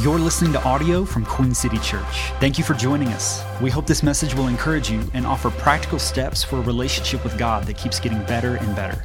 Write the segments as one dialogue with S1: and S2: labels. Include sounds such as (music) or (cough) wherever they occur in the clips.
S1: You're listening to audio from Queen City Church. Thank you for joining us. We hope this message will encourage you and offer practical steps for a relationship with God that keeps getting better and better.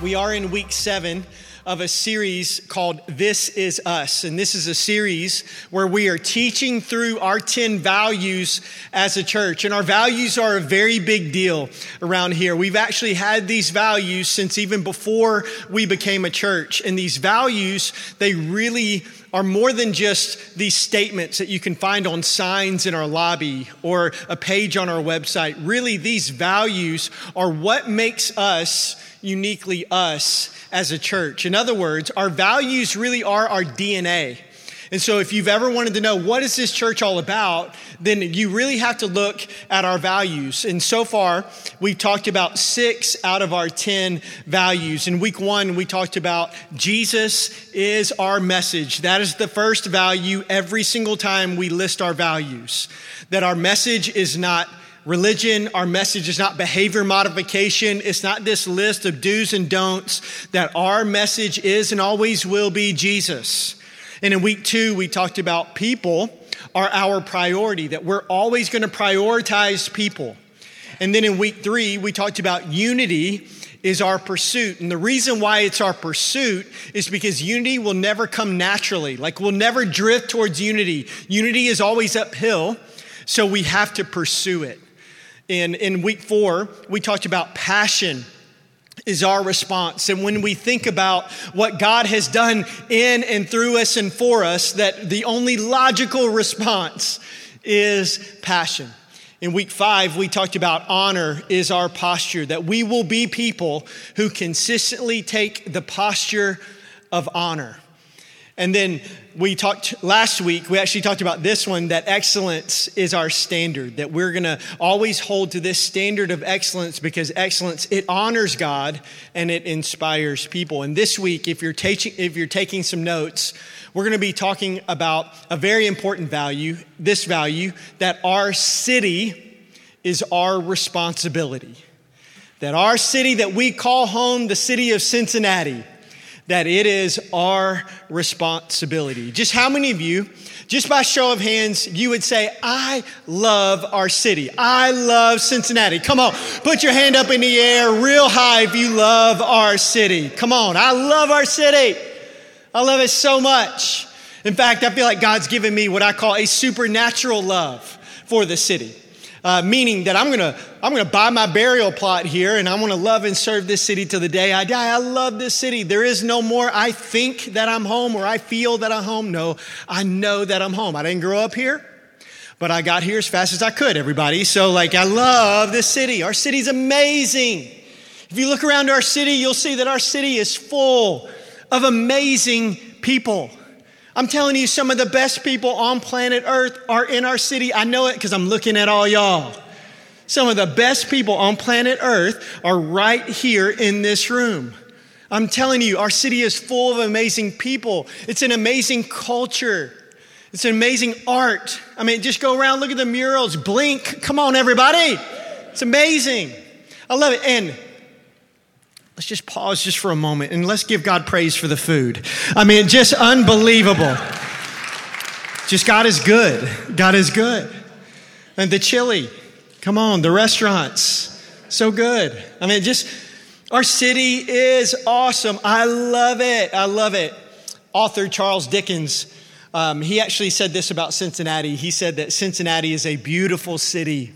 S2: We are in week seven of a series called This Is Us. And this is a series where we are teaching through our 10 values as a church. And our values are a very big deal around here. We've actually had these values since even before we became a church. And these values, they really are more than just these statements that you can find on signs in our lobby or a page on our website. Really, these values are what makes us uniquely us as a church. In other words, our values really are our DNA. And so, if you've ever wanted to know what is this church all about, then you really have to look at our values. And so far, we've talked about six out of our 10 values. In week one, we talked about Jesus is our message. That is the first value every single time we list our values. That our message is not religion, our message is not behavior modification. It's not this list of do's and don'ts, that our message is and always will be Jesus. And in week two, we talked about people are our priority, that we're always going to prioritize people. And then in week three, we talked about unity is our pursuit. And the reason why it's our pursuit is because unity will never come naturally. Like we'll never drift towards unity. Unity is always uphill, so we have to pursue it. In, in week four, we talked about passion is our response. And when we think about what God has done in and through us and for us, that the only logical response is passion. In week five, we talked about honor is our posture, that we will be people who consistently take the posture of honor. And then we talked last week, we actually talked about this one that excellence is our standard, that we're going to always hold to this standard of excellence because excellence, it honors God and it inspires people. And this week, if you're, taking, if you're taking some notes, we're going to be talking about a very important value, this value, that our city is our responsibility. That our city that we call home, the city of Cincinnati, that it is our responsibility. Just how many of you, just by show of hands, you would say, I love our city. I love Cincinnati. Come on, put your hand up in the air real high if you love our city. Come on, I love our city. I love it so much. In fact, I feel like God's given me what I call a supernatural love for the city uh, meaning that I'm gonna, I'm gonna buy my burial plot here and I'm gonna love and serve this city till the day I die. I love this city. There is no more I think that I'm home or I feel that I'm home. No, I know that I'm home. I didn't grow up here, but I got here as fast as I could, everybody. So, like, I love this city. Our city's amazing. If you look around our city, you'll see that our city is full of amazing people. I'm telling you, some of the best people on planet Earth are in our city. I know it because I'm looking at all y'all. Some of the best people on planet Earth are right here in this room. I'm telling you, our city is full of amazing people. It's an amazing culture. It's an amazing art. I mean, just go around, look at the murals, blink. Come on, everybody. It's amazing. I love it. And Let's just pause just for a moment and let's give God praise for the food. I mean, just unbelievable. Just God is good. God is good. And the chili, come on, the restaurants, so good. I mean, just our city is awesome. I love it. I love it. Author Charles Dickens, um, he actually said this about Cincinnati. He said that Cincinnati is a beautiful city,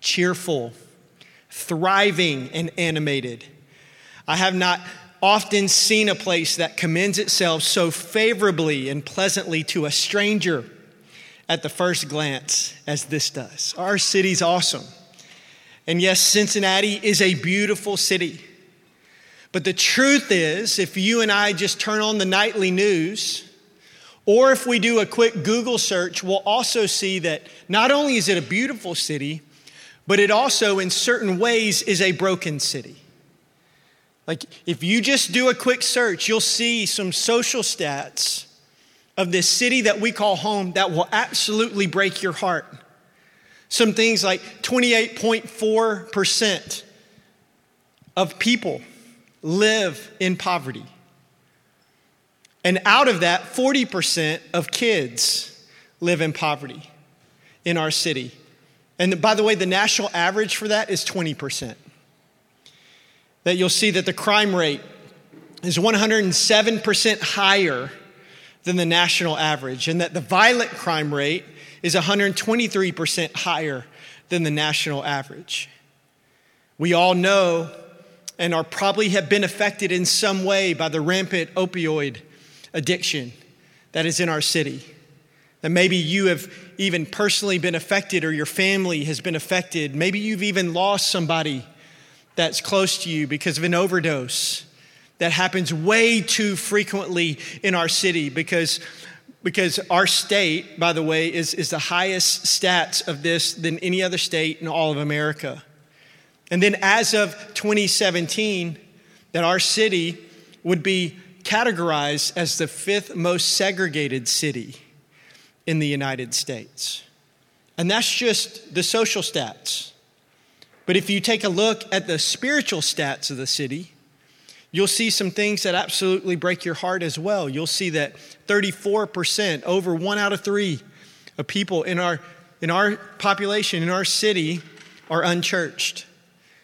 S2: cheerful, thriving, and animated. I have not often seen a place that commends itself so favorably and pleasantly to a stranger at the first glance as this does. Our city's awesome. And yes, Cincinnati is a beautiful city. But the truth is, if you and I just turn on the nightly news, or if we do a quick Google search, we'll also see that not only is it a beautiful city, but it also, in certain ways, is a broken city. Like, if you just do a quick search, you'll see some social stats of this city that we call home that will absolutely break your heart. Some things like 28.4% of people live in poverty. And out of that, 40% of kids live in poverty in our city. And by the way, the national average for that is 20%. That you'll see that the crime rate is 107% higher than the national average, and that the violent crime rate is 123% higher than the national average. We all know and are probably have been affected in some way by the rampant opioid addiction that is in our city. That maybe you have even personally been affected or your family has been affected. Maybe you've even lost somebody that's close to you because of an overdose. That happens way too frequently in our city because, because our state, by the way, is, is the highest stats of this than any other state in all of America. And then as of 2017, that our city would be categorized as the fifth most segregated city in the United States. And that's just the social stats. But if you take a look at the spiritual stats of the city, you'll see some things that absolutely break your heart as well. You'll see that 34%, over one out of three of people in our, in our population, in our city, are unchurched.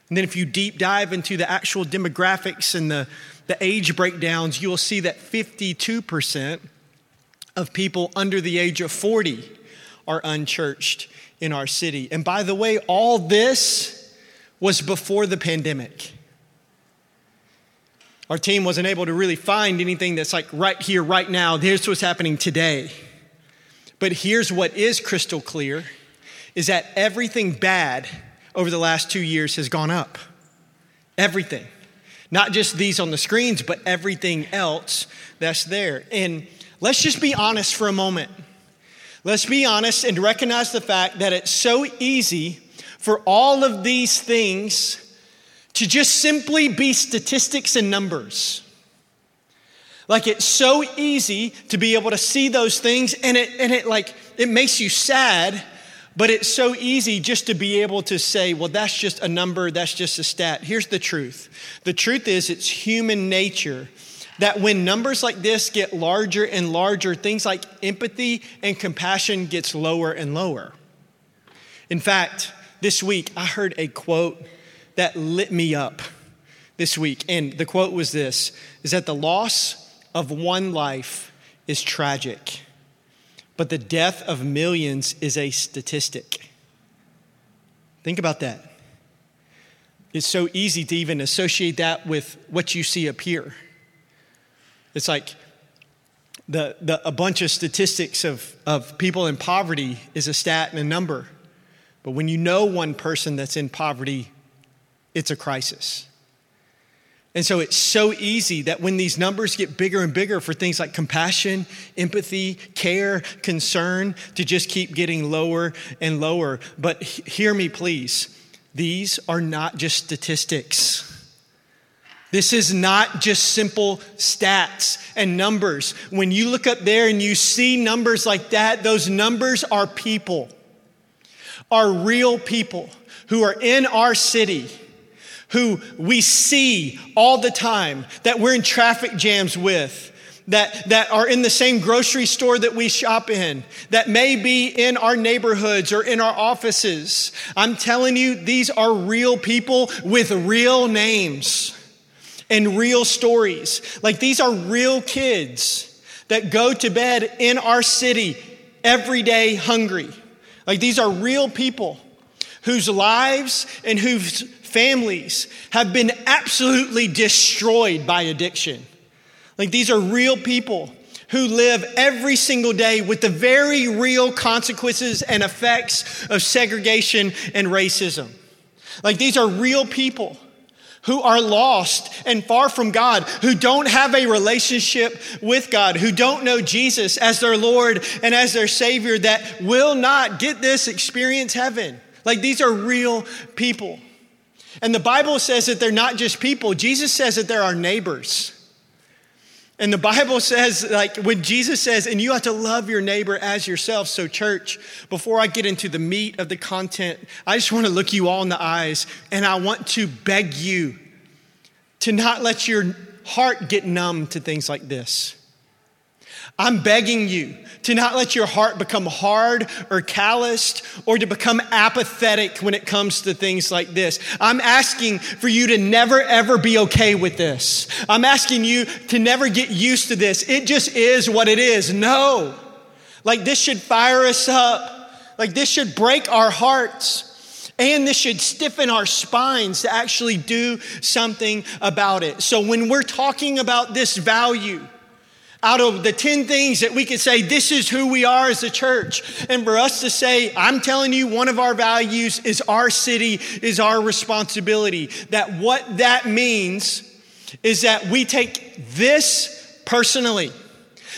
S2: And then if you deep dive into the actual demographics and the, the age breakdowns, you'll see that 52% of people under the age of 40 are unchurched in our city. And by the way, all this was before the pandemic. Our team wasn't able to really find anything that's like right here, right now. Here's what's happening today. But here's what is crystal clear is that everything bad over the last two years has gone up. Everything. Not just these on the screens, but everything else that's there. And Let's just be honest for a moment. Let's be honest and recognize the fact that it's so easy for all of these things to just simply be statistics and numbers. Like it's so easy to be able to see those things and it and it like it makes you sad, but it's so easy just to be able to say, well that's just a number, that's just a stat. Here's the truth. The truth is it's human nature that when numbers like this get larger and larger, things like empathy and compassion gets lower and lower. In fact, this week I heard a quote that lit me up this week. And the quote was this is that the loss of one life is tragic, but the death of millions is a statistic. Think about that. It's so easy to even associate that with what you see up here. It's like the, the, a bunch of statistics of, of people in poverty is a stat and a number. But when you know one person that's in poverty, it's a crisis. And so it's so easy that when these numbers get bigger and bigger for things like compassion, empathy, care, concern, to just keep getting lower and lower. But hear me, please. These are not just statistics. This is not just simple stats and numbers. When you look up there and you see numbers like that, those numbers are people, are real people who are in our city, who we see all the time, that we're in traffic jams with. That, that are in the same grocery store that we shop in, that may be in our neighborhoods or in our offices. I'm telling you, these are real people with real names and real stories. Like these are real kids that go to bed in our city every day hungry. Like these are real people whose lives and whose families have been absolutely destroyed by addiction. Like these are real people who live every single day with the very real consequences and effects of segregation and racism. Like these are real people who are lost and far from God, who don't have a relationship with God, who don't know Jesus as their Lord and as their Savior, that will not get this experience heaven. Like these are real people. And the Bible says that they're not just people, Jesus says that they're our neighbors. And the Bible says, like, when Jesus says, and you have to love your neighbor as yourself. So, church, before I get into the meat of the content, I just want to look you all in the eyes and I want to beg you to not let your heart get numb to things like this. I'm begging you to not let your heart become hard or calloused or to become apathetic when it comes to things like this. I'm asking for you to never ever be okay with this. I'm asking you to never get used to this. It just is what it is. No. Like this should fire us up. Like this should break our hearts. And this should stiffen our spines to actually do something about it. So when we're talking about this value, out of the 10 things that we could say, this is who we are as a church. And for us to say, I'm telling you, one of our values is our city, is our responsibility. That what that means is that we take this personally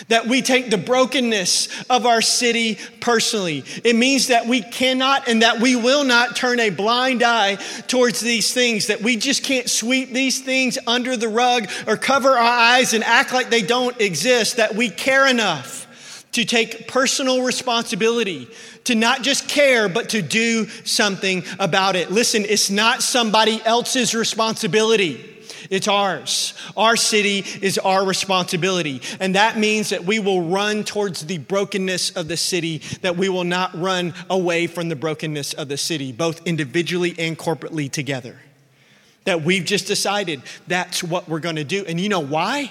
S2: that we take the brokenness of our city personally. It means that we cannot and that we will not turn a blind eye towards these things, that we just can't sweep these things under the rug or cover our eyes and act like they don't exist, that we care enough to take personal responsibility, to not just care, but to do something about it. Listen, it's not somebody else's responsibility. It's ours. Our city is our responsibility. And that means that we will run towards the brokenness of the city, that we will not run away from the brokenness of the city, both individually and corporately together. That we've just decided that's what we're going to do. And you know why?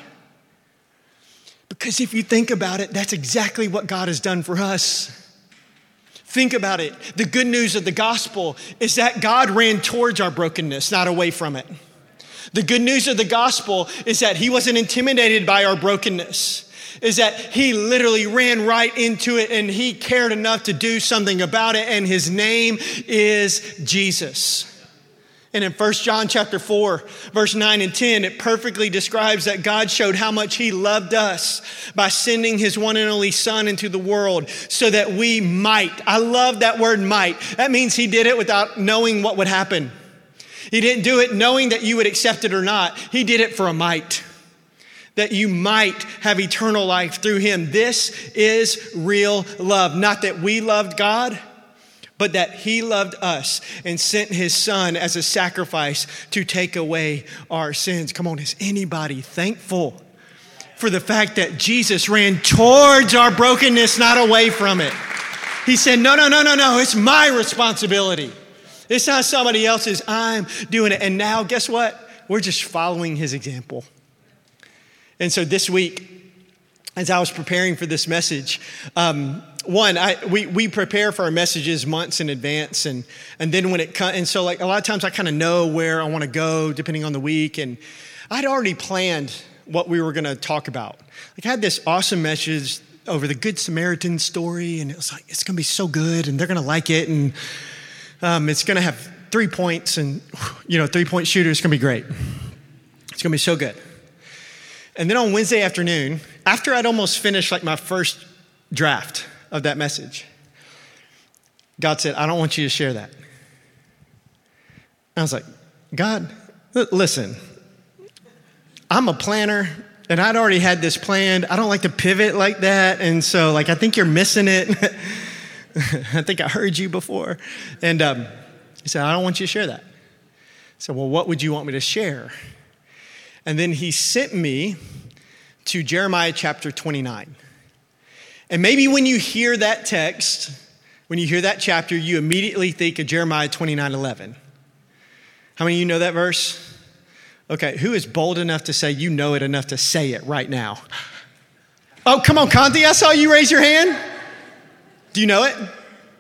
S2: Because if you think about it, that's exactly what God has done for us. Think about it. The good news of the gospel is that God ran towards our brokenness, not away from it. The good news of the gospel is that he wasn't intimidated by our brokenness, is that he literally ran right into it and he cared enough to do something about it, and his name is Jesus. And in 1 John chapter 4, verse 9 and 10, it perfectly describes that God showed how much he loved us by sending his one and only son into the world so that we might. I love that word might. That means he did it without knowing what would happen. He didn't do it knowing that you would accept it or not. He did it for a might, that you might have eternal life through him. This is real love. Not that we loved God, but that he loved us and sent his son as a sacrifice to take away our sins. Come on, is anybody thankful for the fact that Jesus ran towards our brokenness, not away from it? He said, No, no, no, no, no, it's my responsibility. It's not somebody else's. I'm doing it. And now, guess what? We're just following his example. And so this week, as I was preparing for this message, um, one, I, we, we prepare for our messages months in advance. And, and then when it comes, and so like a lot of times I kind of know where I want to go depending on the week. And I'd already planned what we were going to talk about. Like I had this awesome message over the Good Samaritan story, and it was like, it's going to be so good, and they're going to like it. And um, it's going to have three points, and you know, three point shooter is going to be great. It's going to be so good. And then on Wednesday afternoon, after I'd almost finished like my first draft of that message, God said, I don't want you to share that. I was like, God, listen, I'm a planner and I'd already had this planned. I don't like to pivot like that. And so, like, I think you're missing it. (laughs) (laughs) I think I heard you before. And um, he said, I don't want you to share that. I said, Well, what would you want me to share? And then he sent me to Jeremiah chapter 29. And maybe when you hear that text, when you hear that chapter, you immediately think of Jeremiah 29 11. How many of you know that verse? Okay, who is bold enough to say you know it enough to say it right now? Oh, come on, Conti, I saw you raise your hand. Do you know it?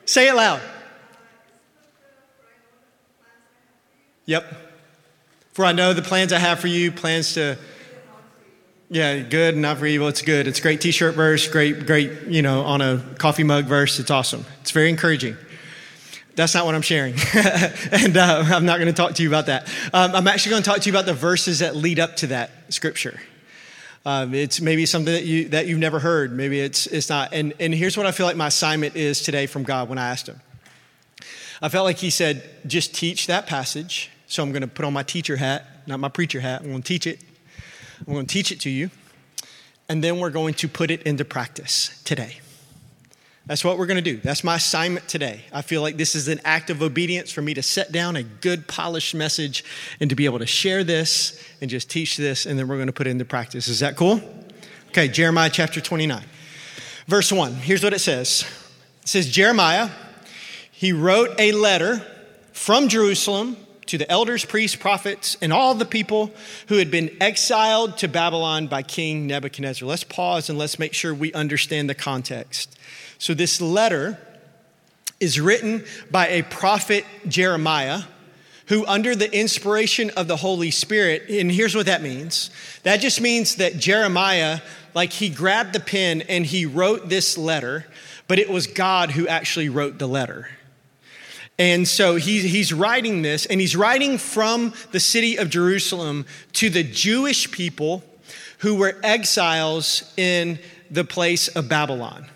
S2: Say it loud. Yep. For I know the plans I have for you, plans to, yeah, good, not for evil. It's good. It's a great t shirt verse, great, great, you know, on a coffee mug verse. It's awesome. It's very encouraging. That's not what I'm sharing. (laughs) and uh, I'm not going to talk to you about that. Um, I'm actually going to talk to you about the verses that lead up to that scripture. Um, it's maybe something that, you, that you've never heard. Maybe it's, it's not. And, and here's what I feel like my assignment is today from God when I asked him. I felt like he said, just teach that passage. So I'm going to put on my teacher hat, not my preacher hat. I'm going to teach it. I'm going to teach it to you. And then we're going to put it into practice today. That's what we're going to do. That's my assignment today. I feel like this is an act of obedience for me to set down a good, polished message and to be able to share this and just teach this, and then we're going to put it into practice. Is that cool? Okay, Jeremiah chapter 29. Verse 1. Here's what it says It says, Jeremiah, he wrote a letter from Jerusalem to the elders, priests, prophets, and all the people who had been exiled to Babylon by King Nebuchadnezzar. Let's pause and let's make sure we understand the context. So, this letter is written by a prophet, Jeremiah, who, under the inspiration of the Holy Spirit, and here's what that means that just means that Jeremiah, like, he grabbed the pen and he wrote this letter, but it was God who actually wrote the letter. And so he, he's writing this, and he's writing from the city of Jerusalem to the Jewish people who were exiles in the place of Babylon.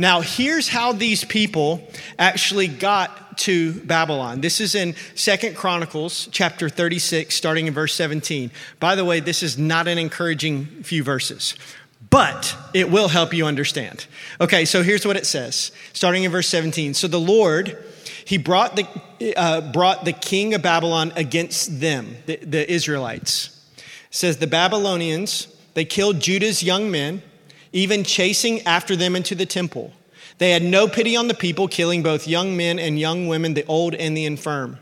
S2: Now, here's how these people actually got to Babylon. This is in Second Chronicles chapter 36, starting in verse 17. By the way, this is not an encouraging few verses, but it will help you understand. Okay, so here's what it says, starting in verse 17. So the Lord he brought the, uh, brought the king of Babylon against them, the, the Israelites. It says the Babylonians, they killed Judah's young men, even chasing after them into the temple. They had no pity on the people, killing both young men and young women, the old and the infirm.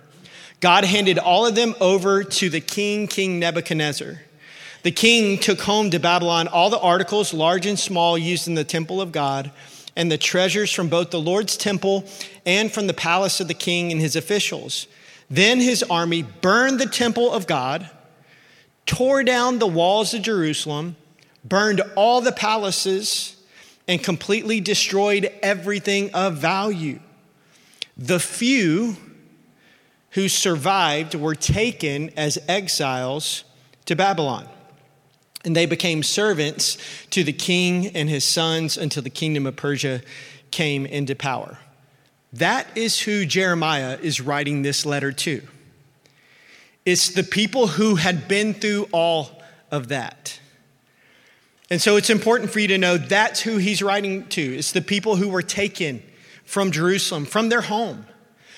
S2: God handed all of them over to the king, King Nebuchadnezzar. The king took home to Babylon all the articles, large and small, used in the temple of God and the treasures from both the Lord's temple and from the palace of the king and his officials. Then his army burned the temple of God, tore down the walls of Jerusalem, burned all the palaces, and completely destroyed everything of value. The few who survived were taken as exiles to Babylon and they became servants to the king and his sons until the kingdom of Persia came into power. That is who Jeremiah is writing this letter to. It's the people who had been through all of that. And so it's important for you to know that's who he's writing to. It's the people who were taken from Jerusalem, from their home,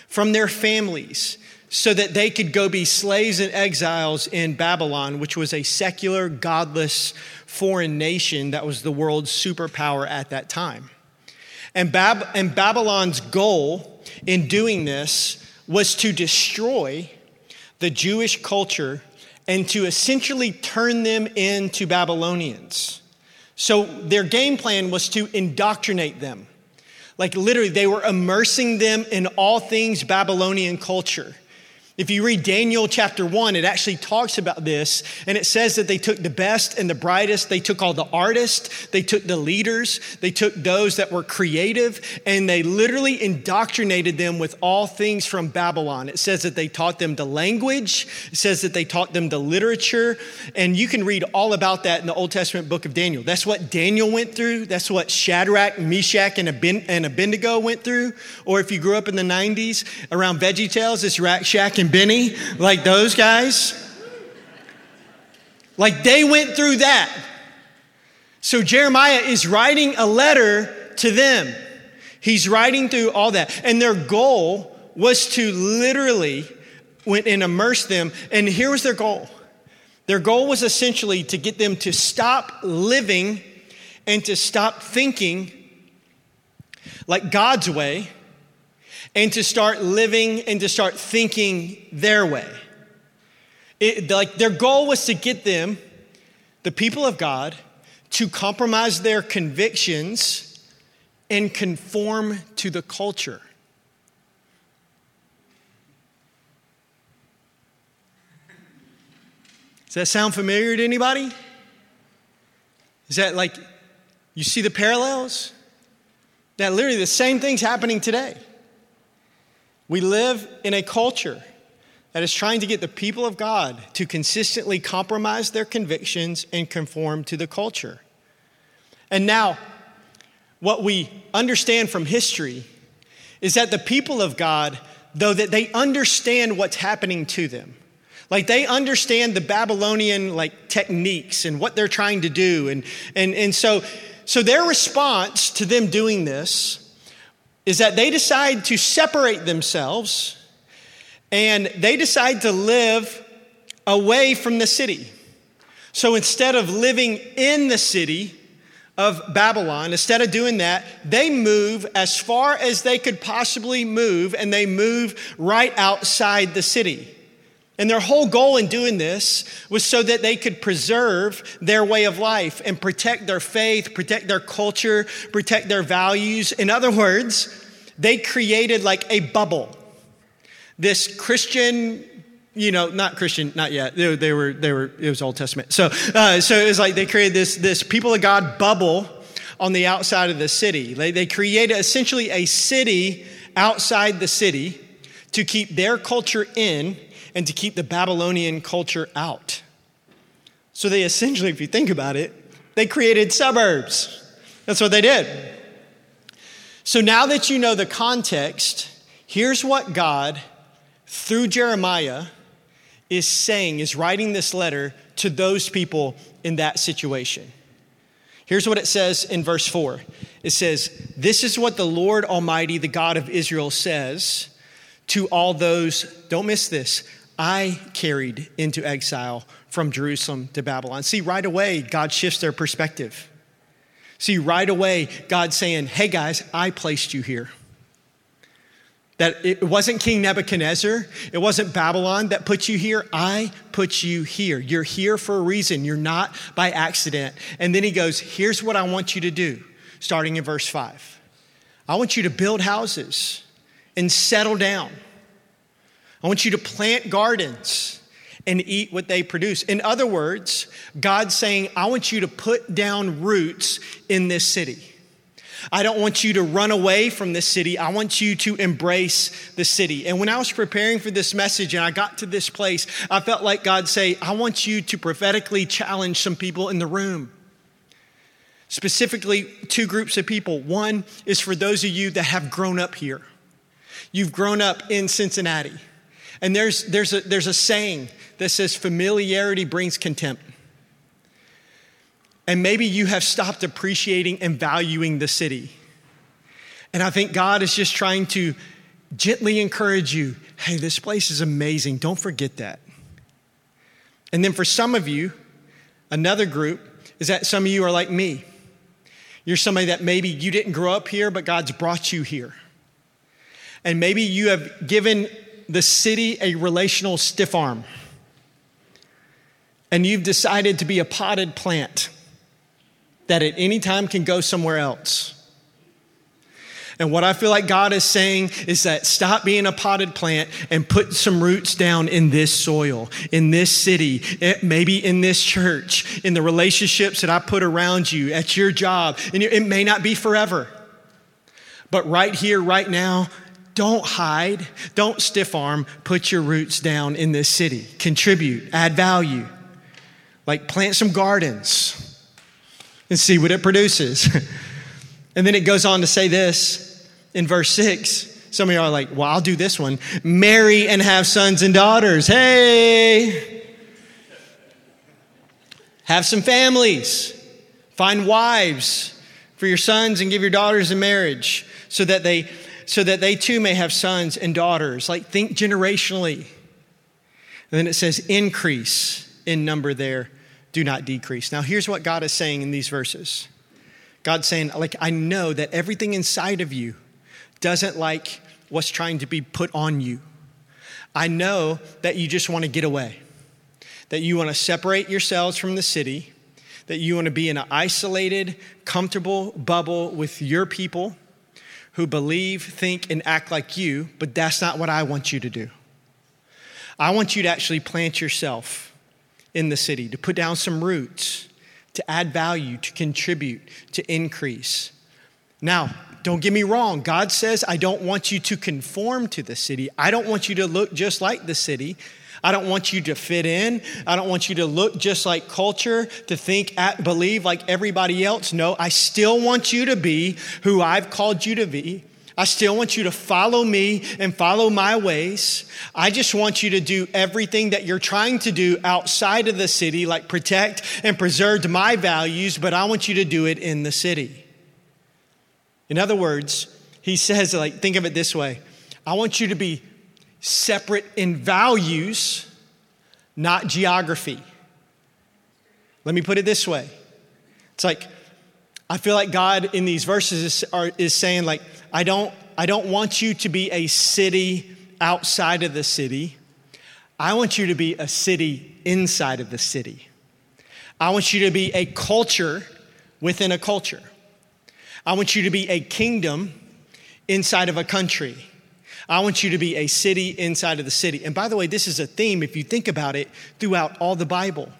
S2: from their families, so that they could go be slaves and exiles in Babylon, which was a secular, godless foreign nation that was the world's superpower at that time. And, Bab- and Babylon's goal in doing this was to destroy the Jewish culture and to essentially turn them into Babylonians. So their game plan was to indoctrinate them. Like literally, they were immersing them in all things Babylonian culture. If you read Daniel chapter one, it actually talks about this, and it says that they took the best and the brightest. They took all the artists, they took the leaders, they took those that were creative, and they literally indoctrinated them with all things from Babylon. It says that they taught them the language, it says that they taught them the literature, and you can read all about that in the Old Testament book of Daniel. That's what Daniel went through, that's what Shadrach, Meshach, and Abednego went through. Or if you grew up in the 90s around Veggie Tales, it's Shack and Benny, like those guys. Like they went through that. So Jeremiah is writing a letter to them. He's writing through all that. And their goal was to literally went and immerse them. And here was their goal. Their goal was essentially to get them to stop living and to stop thinking like God's way and to start living and to start thinking their way. It, like their goal was to get them, the people of God, to compromise their convictions and conform to the culture. Does that sound familiar to anybody? Is that like, you see the parallels? That literally the same thing's happening today. We live in a culture that is trying to get the people of God to consistently compromise their convictions and conform to the culture. And now, what we understand from history is that the people of God, though that they understand what's happening to them, like they understand the Babylonian like techniques and what they're trying to do. And, and, and so, so their response to them doing this is that they decide to separate themselves and they decide to live away from the city. So instead of living in the city, of Babylon, instead of doing that, they move as far as they could possibly move, and they move right outside the city. And their whole goal in doing this was so that they could preserve their way of life and protect their faith, protect their culture, protect their values. In other words, they created like a bubble. This Christian you know, not Christian, not yet. They, they, were, they were, it was Old Testament. So, uh, so it was like they created this, this people of God bubble on the outside of the city. They, they created essentially a city outside the city to keep their culture in and to keep the Babylonian culture out. So they essentially, if you think about it, they created suburbs. That's what they did. So now that you know the context, here's what God, through Jeremiah, is saying, is writing this letter to those people in that situation. Here's what it says in verse 4 it says, This is what the Lord Almighty, the God of Israel, says to all those, don't miss this, I carried into exile from Jerusalem to Babylon. See, right away, God shifts their perspective. See, right away, God saying, Hey guys, I placed you here. That it wasn't King Nebuchadnezzar, it wasn't Babylon that put you here. I put you here. You're here for a reason. You're not by accident. And then he goes, Here's what I want you to do, starting in verse 5. I want you to build houses and settle down. I want you to plant gardens and eat what they produce. In other words, God's saying, I want you to put down roots in this city. I don't want you to run away from this city. I want you to embrace the city. And when I was preparing for this message and I got to this place, I felt like God say, I want you to prophetically challenge some people in the room. Specifically, two groups of people. One is for those of you that have grown up here. You've grown up in Cincinnati. And there's, there's, a, there's a saying that says familiarity brings contempt. And maybe you have stopped appreciating and valuing the city. And I think God is just trying to gently encourage you hey, this place is amazing. Don't forget that. And then for some of you, another group is that some of you are like me. You're somebody that maybe you didn't grow up here, but God's brought you here. And maybe you have given the city a relational stiff arm. And you've decided to be a potted plant that at any time can go somewhere else. And what I feel like God is saying is that stop being a potted plant and put some roots down in this soil, in this city, eh, maybe in this church, in the relationships that I put around you, at your job. And it may not be forever. But right here, right now, don't hide, don't stiff arm, put your roots down in this city. Contribute, add value. Like plant some gardens and see what it produces. (laughs) and then it goes on to say this in verse 6. Some of y'all are like, well, I'll do this one. Marry and have sons and daughters. Hey! Have some families. Find wives for your sons and give your daughters in marriage so that they so that they too may have sons and daughters. Like think generationally. And then it says increase in number there do not decrease. Now, here's what God is saying in these verses God's saying, like, I know that everything inside of you doesn't like what's trying to be put on you. I know that you just want to get away, that you want to separate yourselves from the city, that you want to be in an isolated, comfortable bubble with your people who believe, think, and act like you, but that's not what I want you to do. I want you to actually plant yourself in the city, to put down some roots, to add value, to contribute, to increase. Now, don't get me wrong. God says, I don't want you to conform to the city. I don't want you to look just like the city. I don't want you to fit in. I don't want you to look just like culture, to think, at, believe like everybody else. No, I still want you to be who I've called you to be. I still want you to follow me and follow my ways. I just want you to do everything that you're trying to do outside of the city, like protect and preserve my values, but I want you to do it in the city. In other words, he says, like, think of it this way I want you to be separate in values, not geography. Let me put it this way it's like, I feel like God in these verses is, are, is saying, like, I don't, I don't want you to be a city outside of the city. I want you to be a city inside of the city. I want you to be a culture within a culture. I want you to be a kingdom inside of a country. I want you to be a city inside of the city. And by the way, this is a theme, if you think about it, throughout all the Bible.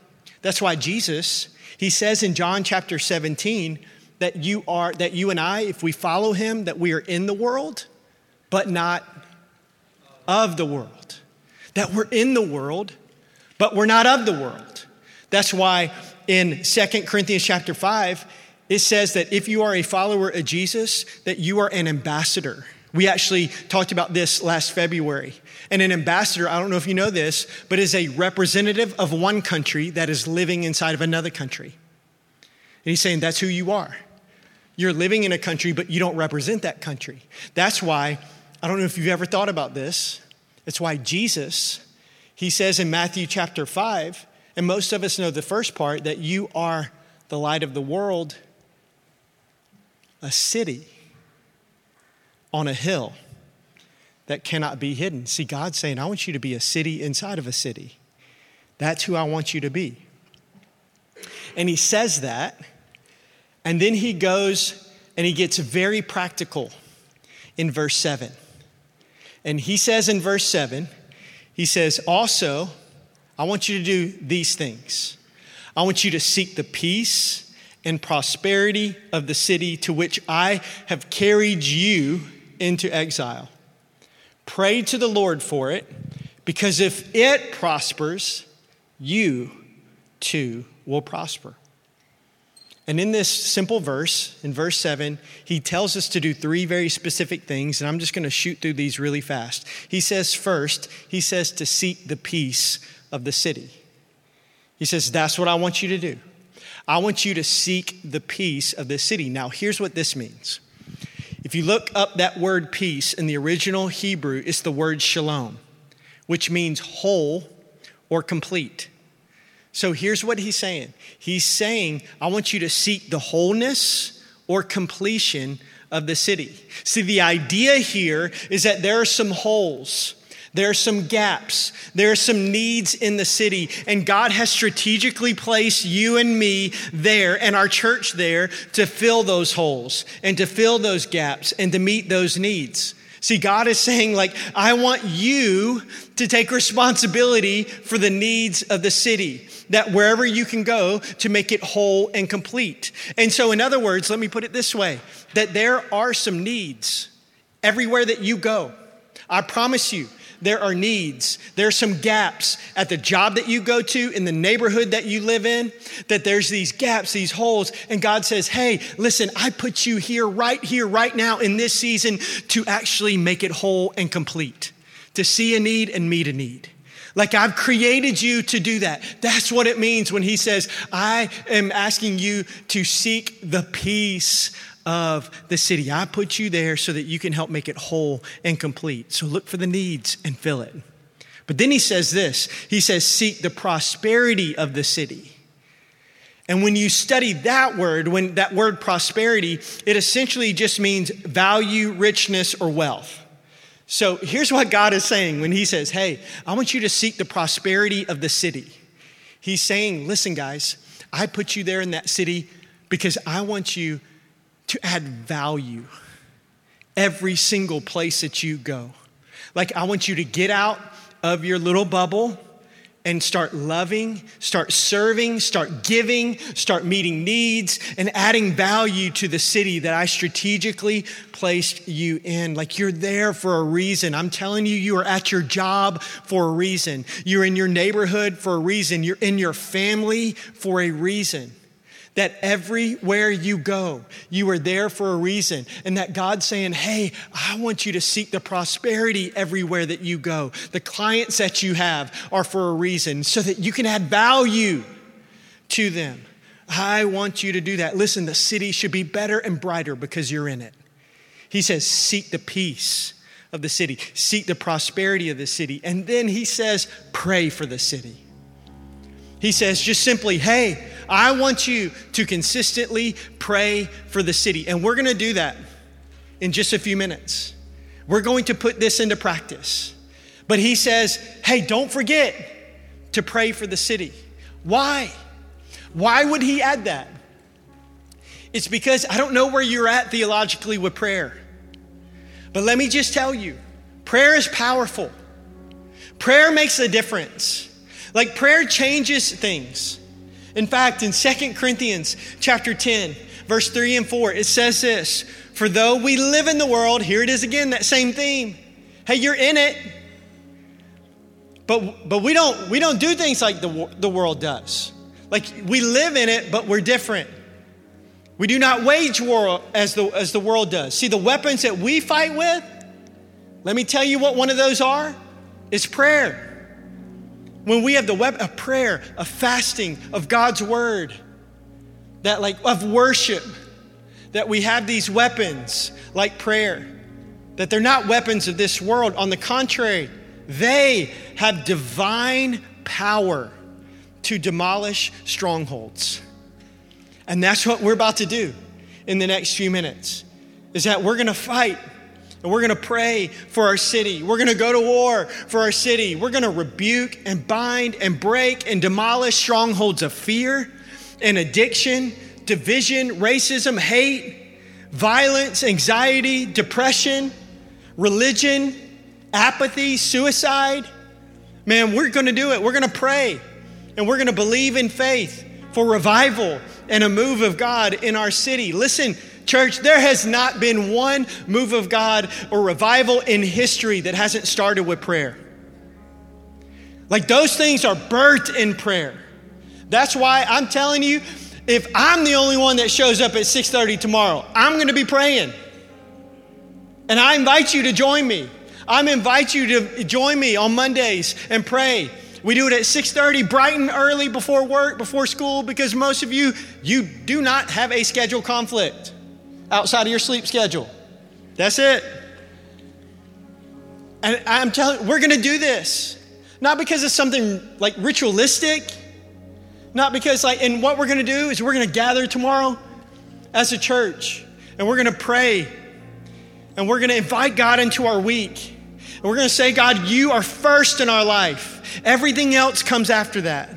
S2: That's why Jesus, he says in John chapter 17, that you are, that you and I, if we follow him, that we are in the world, but not of the world. That we're in the world, but we're not of the world. That's why in Second Corinthians chapter 5, it says that if you are a follower of Jesus, that you are an ambassador. We actually talked about this last February. And an ambassador, I don't know if you know this, but is a representative of one country that is living inside of another country. And he's saying that's who you are. You're living in a country, but you don't represent that country. That's why, I don't know if you've ever thought about this, it's why Jesus, he says in Matthew chapter 5, and most of us know the first part, that you are the light of the world, a city on a hill that cannot be hidden. See, God's saying, I want you to be a city inside of a city. That's who I want you to be. And he says that, and then he goes and he gets very practical in verse 7. And he says in verse 7, he says, Also, I want you to do these things. I want you to seek the peace and prosperity of the city to which I have carried you into exile. Pray to the Lord for it, because if it prospers, you too will prosper. And in this simple verse, in verse 7, he tells us to do three very specific things, and I'm just going to shoot through these really fast. He says, first, he says to seek the peace of the city. He says, That's what I want you to do. I want you to seek the peace of the city. Now, here's what this means if you look up that word peace in the original Hebrew, it's the word shalom, which means whole or complete. So here's what he's saying He's saying, I want you to seek the wholeness or completion of the city. See, the idea here is that there are some holes there are some gaps. There are some needs in the city. And God has strategically placed you and me there and our church there to fill those holes and to fill those gaps and to meet those needs. See, God is saying, like, I want you to take responsibility for the needs of the city, that wherever you can go to make it whole and complete. And so, in other words, let me put it this way that there are some needs everywhere that you go. I promise you, there are needs. There are some gaps at the job that you go to, in the neighborhood that you live in, that there's these gaps, these holes. And God says, Hey, listen, I put you here, right here, right now in this season to actually make it whole and complete, to see a need and meet a need. Like I've created you to do that. That's what it means when he says, I am asking you to seek the peace of the city. I put you there so that you can help make it whole and complete. So look for the needs and fill it. But then he says this he says, seek the prosperity of the city. And when you study that word, when that word prosperity, it essentially just means value, richness, or wealth. So here's what God is saying when He says, Hey, I want you to seek the prosperity of the city. He's saying, Listen, guys, I put you there in that city because I want you to add value every single place that you go. Like, I want you to get out of your little bubble and start loving, start serving, start giving, start meeting needs, and adding value to the city that I strategically placed you in. Like you're there for a reason. I'm telling you, you are at your job for a reason. You're in your neighborhood for a reason. You're in your family for a reason that everywhere you go, you are there for a reason. And that God's saying, hey, I want you to seek the prosperity everywhere that you go. The clients that you have are for a reason so that you can add value to them. I want you to do that. Listen, the city should be better and brighter because you're in it. He says, seek the peace of the city, seek the prosperity of the city. And then he says, pray for the city. He says just simply, hey, I want you to consistently pray for the city. And we're going to do that in just a few minutes. We're going to put this into practice. But he says, hey, don't forget to pray for the city. Why? Why would he add that? It's because I don't know where you're at theologically with prayer. But let me just tell you prayer is powerful. Prayer makes a difference. Like prayer changes things. In fact, in Second Corinthians chapter 10, verse 3 and 4, it says this For though we live in the world, here it is again, that same theme. Hey, you're in it. But, but we, don't, we don't do things like the, the world does. Like we live in it, but we're different. We do not wage war as the, as the world does. See, the weapons that we fight with, let me tell you what one of those are is prayer. When we have the weapon of prayer, of fasting, of God's word, that like of worship, that we have these weapons like prayer, that they're not weapons of this world. On the contrary, they have divine power to demolish strongholds. And that's what we're about to do in the next few minutes. Is that we're going to fight and we're going to pray for our city. We're going to go to war for our city. We're going to rebuke and bind and break and demolish strongholds of fear and addiction, division, racism, hate, violence, anxiety, depression, religion, apathy, suicide. Man, we're going to do it. We're going to pray and we're going to believe in faith for revival and a move of God in our city. Listen, church, there has not been one move of God or revival in history that hasn't started with prayer. Like those things are birthed in prayer. That's why I'm telling you, if I'm the only one that shows up at 6:30 tomorrow, I'm going to be praying. And I invite you to join me. I invite you to join me on Mondays and pray. We do it at 6:30 bright and early before work, before school because most of you you do not have a schedule conflict outside of your sleep schedule. That's it. And I'm telling we're going to do this. Not because it's something like ritualistic, not because like and what we're going to do is we're going to gather tomorrow as a church and we're going to pray and we're going to invite God into our week. And we're going to say, God, you are first in our life. Everything else comes after that.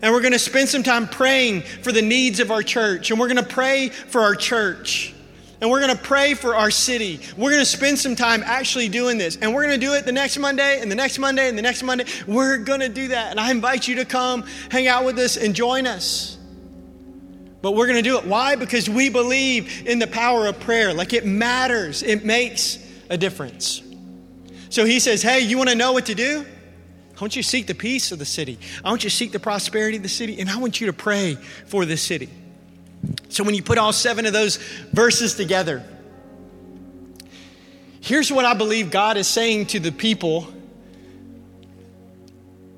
S2: And we're going to spend some time praying for the needs of our church. And we're going to pray for our church. And we're going to pray for our city. We're going to spend some time actually doing this. And we're going to do it the next Monday and the next Monday and the next Monday. We're going to do that. And I invite you to come hang out with us and join us. But we're going to do it. Why? Because we believe in the power of prayer. Like it matters, it makes a difference. So he says, Hey, you want to know what to do? I want you to seek the peace of the city. I want you to seek the prosperity of the city, and I want you to pray for this city. So when you put all seven of those verses together, here's what I believe God is saying to the people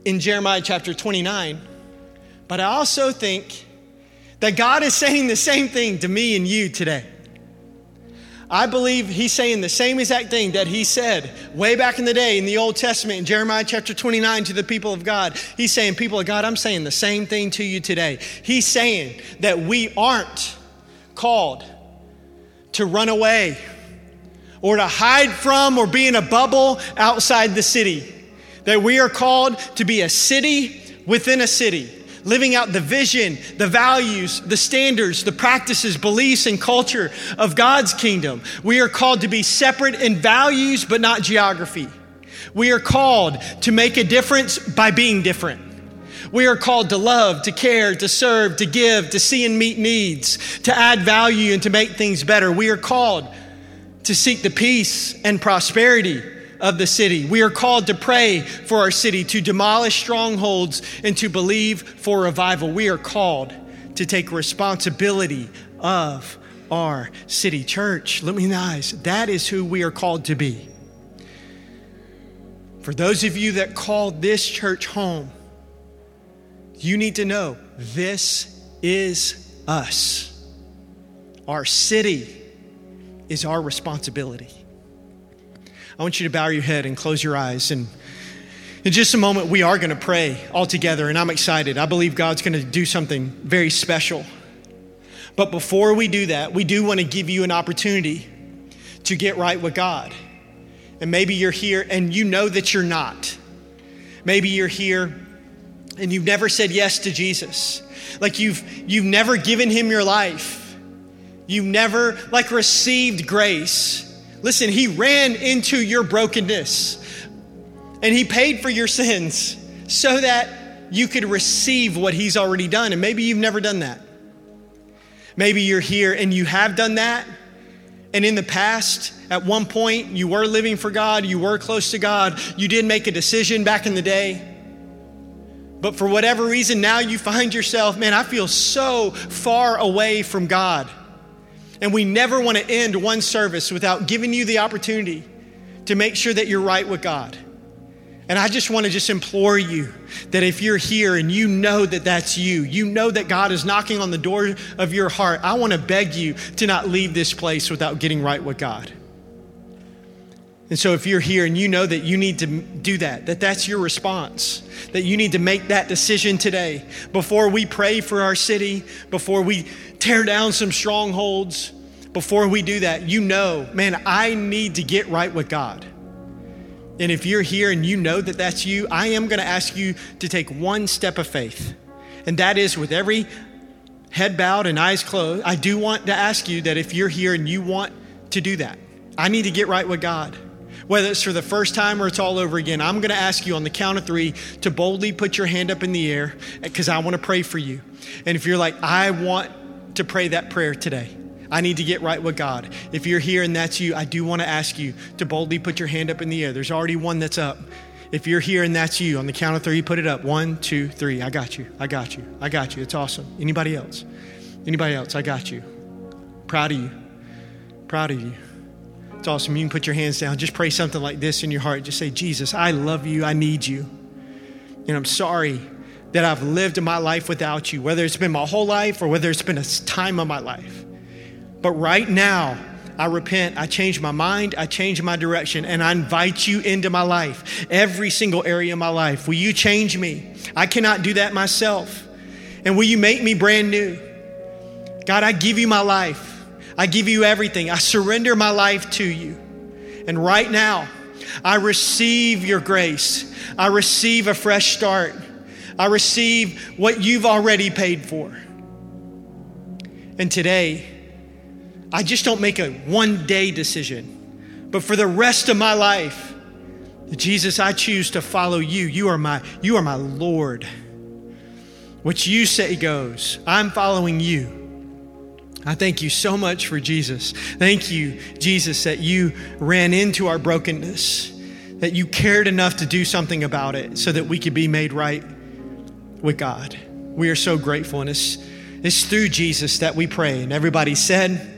S2: in Jeremiah chapter 29. But I also think that God is saying the same thing to me and you today. I believe he's saying the same exact thing that he said way back in the day in the Old Testament in Jeremiah chapter 29 to the people of God. He's saying, People of God, I'm saying the same thing to you today. He's saying that we aren't called to run away or to hide from or be in a bubble outside the city. That we are called to be a city within a city living out the vision, the values, the standards, the practices, beliefs, and culture of God's kingdom. We are called to be separate in values, but not geography. We are called to make a difference by being different. We are called to love, to care, to serve, to give, to see and meet needs, to add value, and to make things better. We are called to seek the peace and prosperity of the city. We are called to pray for our city, to demolish strongholds, and to believe for revival. We are called to take responsibility of our city. Church, let me nice. That is who we are called to be. For those of you that call this church home, you need to know this is us. Our city is our responsibility. I want you to bow your head and close your eyes. And In just a moment, we are going to pray all together, and I'm excited. I believe God's going to do something very special. But before we do that, we do want to give you an opportunity to get right with God. And maybe you're here and you know that you're not. Maybe you're here and you've never said yes to Jesus. Like you've you've never given him your life. You've never like received grace. Listen, he ran into your brokenness and he paid for your sins so that you could receive what he's already done. And maybe you've never done that. Maybe you're here and you have done that. And in the past, at one point, you were living for God, you were close to God, you did make a decision back in the day. But for whatever reason, now you find yourself, man, I feel so far away from God. And we never want to end one service without giving you the opportunity to make sure that you're right with God. And I just want to just implore you that if you're here and you know that that's you, you know that God is knocking on the door of your heart, I want to beg you to not leave this place without getting right with God. And so if you're here and you know that you need to do that, that that's your response, that you need to make that decision today before we pray for our city, before we tear down some strongholds, before we do that, you know, man, I need to get right with God. And if you're here and you know that that's you, I am going to ask you to take one step of faith. And that is with every head bowed and eyes closed, I do want to ask you that if you're here and you want to do that, I need to get right with God. Whether it's for the first time or it's all over again, I'm going to ask you on the count of three to boldly put your hand up in the air because I want to pray for you. And if you're like, I want to pray that prayer today, I need to get right with God. If you're here and that's you, I do want to ask you to boldly put your hand up in the air. There's already one that's up. If you're here and that's you, on the count of three, put it up. One, two, three. I got you. I got you. I got you. It's awesome. Anybody else? Anybody else? I got you. Proud of you. Proud of you. It's awesome. You can put your hands down. Just pray something like this in your heart. Just say, Jesus, I love you. I need you. And I'm sorry that I've lived my life without you, whether it's been my whole life or whether it's been a time of my life. But right now, I repent, I change my mind, I change my direction, and I invite you into my life, every single area of my life. Will you change me? I cannot do that myself. And will you make me brand new? God, I give you my life. I give you everything. I surrender my life to you. And right now, I receive your grace. I receive a fresh start. I receive what you've already paid for. And today, I just don't make a one day decision, but for the rest of my life, Jesus, I choose to follow you. You are my, you are my Lord. What you say goes. I'm following you. I thank you so much for Jesus. Thank you, Jesus, that you ran into our brokenness, that you cared enough to do something about it so that we could be made right with God. We are so grateful, and it's, it's through Jesus that we pray. And everybody said,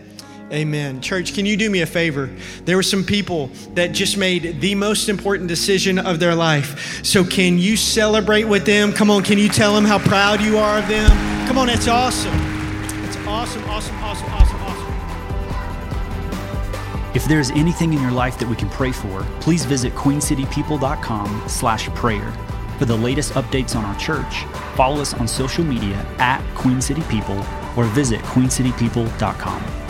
S2: Amen. Church, can you do me a favor? There were some people that just made the most important decision of their life. So, can you celebrate with them? Come on, can you tell them how proud you are of them? Come on, that's awesome. Awesome, awesome, awesome, awesome, awesome.
S1: If there's anything in your life that we can pray for, please visit queencitypeople.com slash prayer. For the latest updates on our church, follow us on social media at Queen City People or visit queencitypeople.com.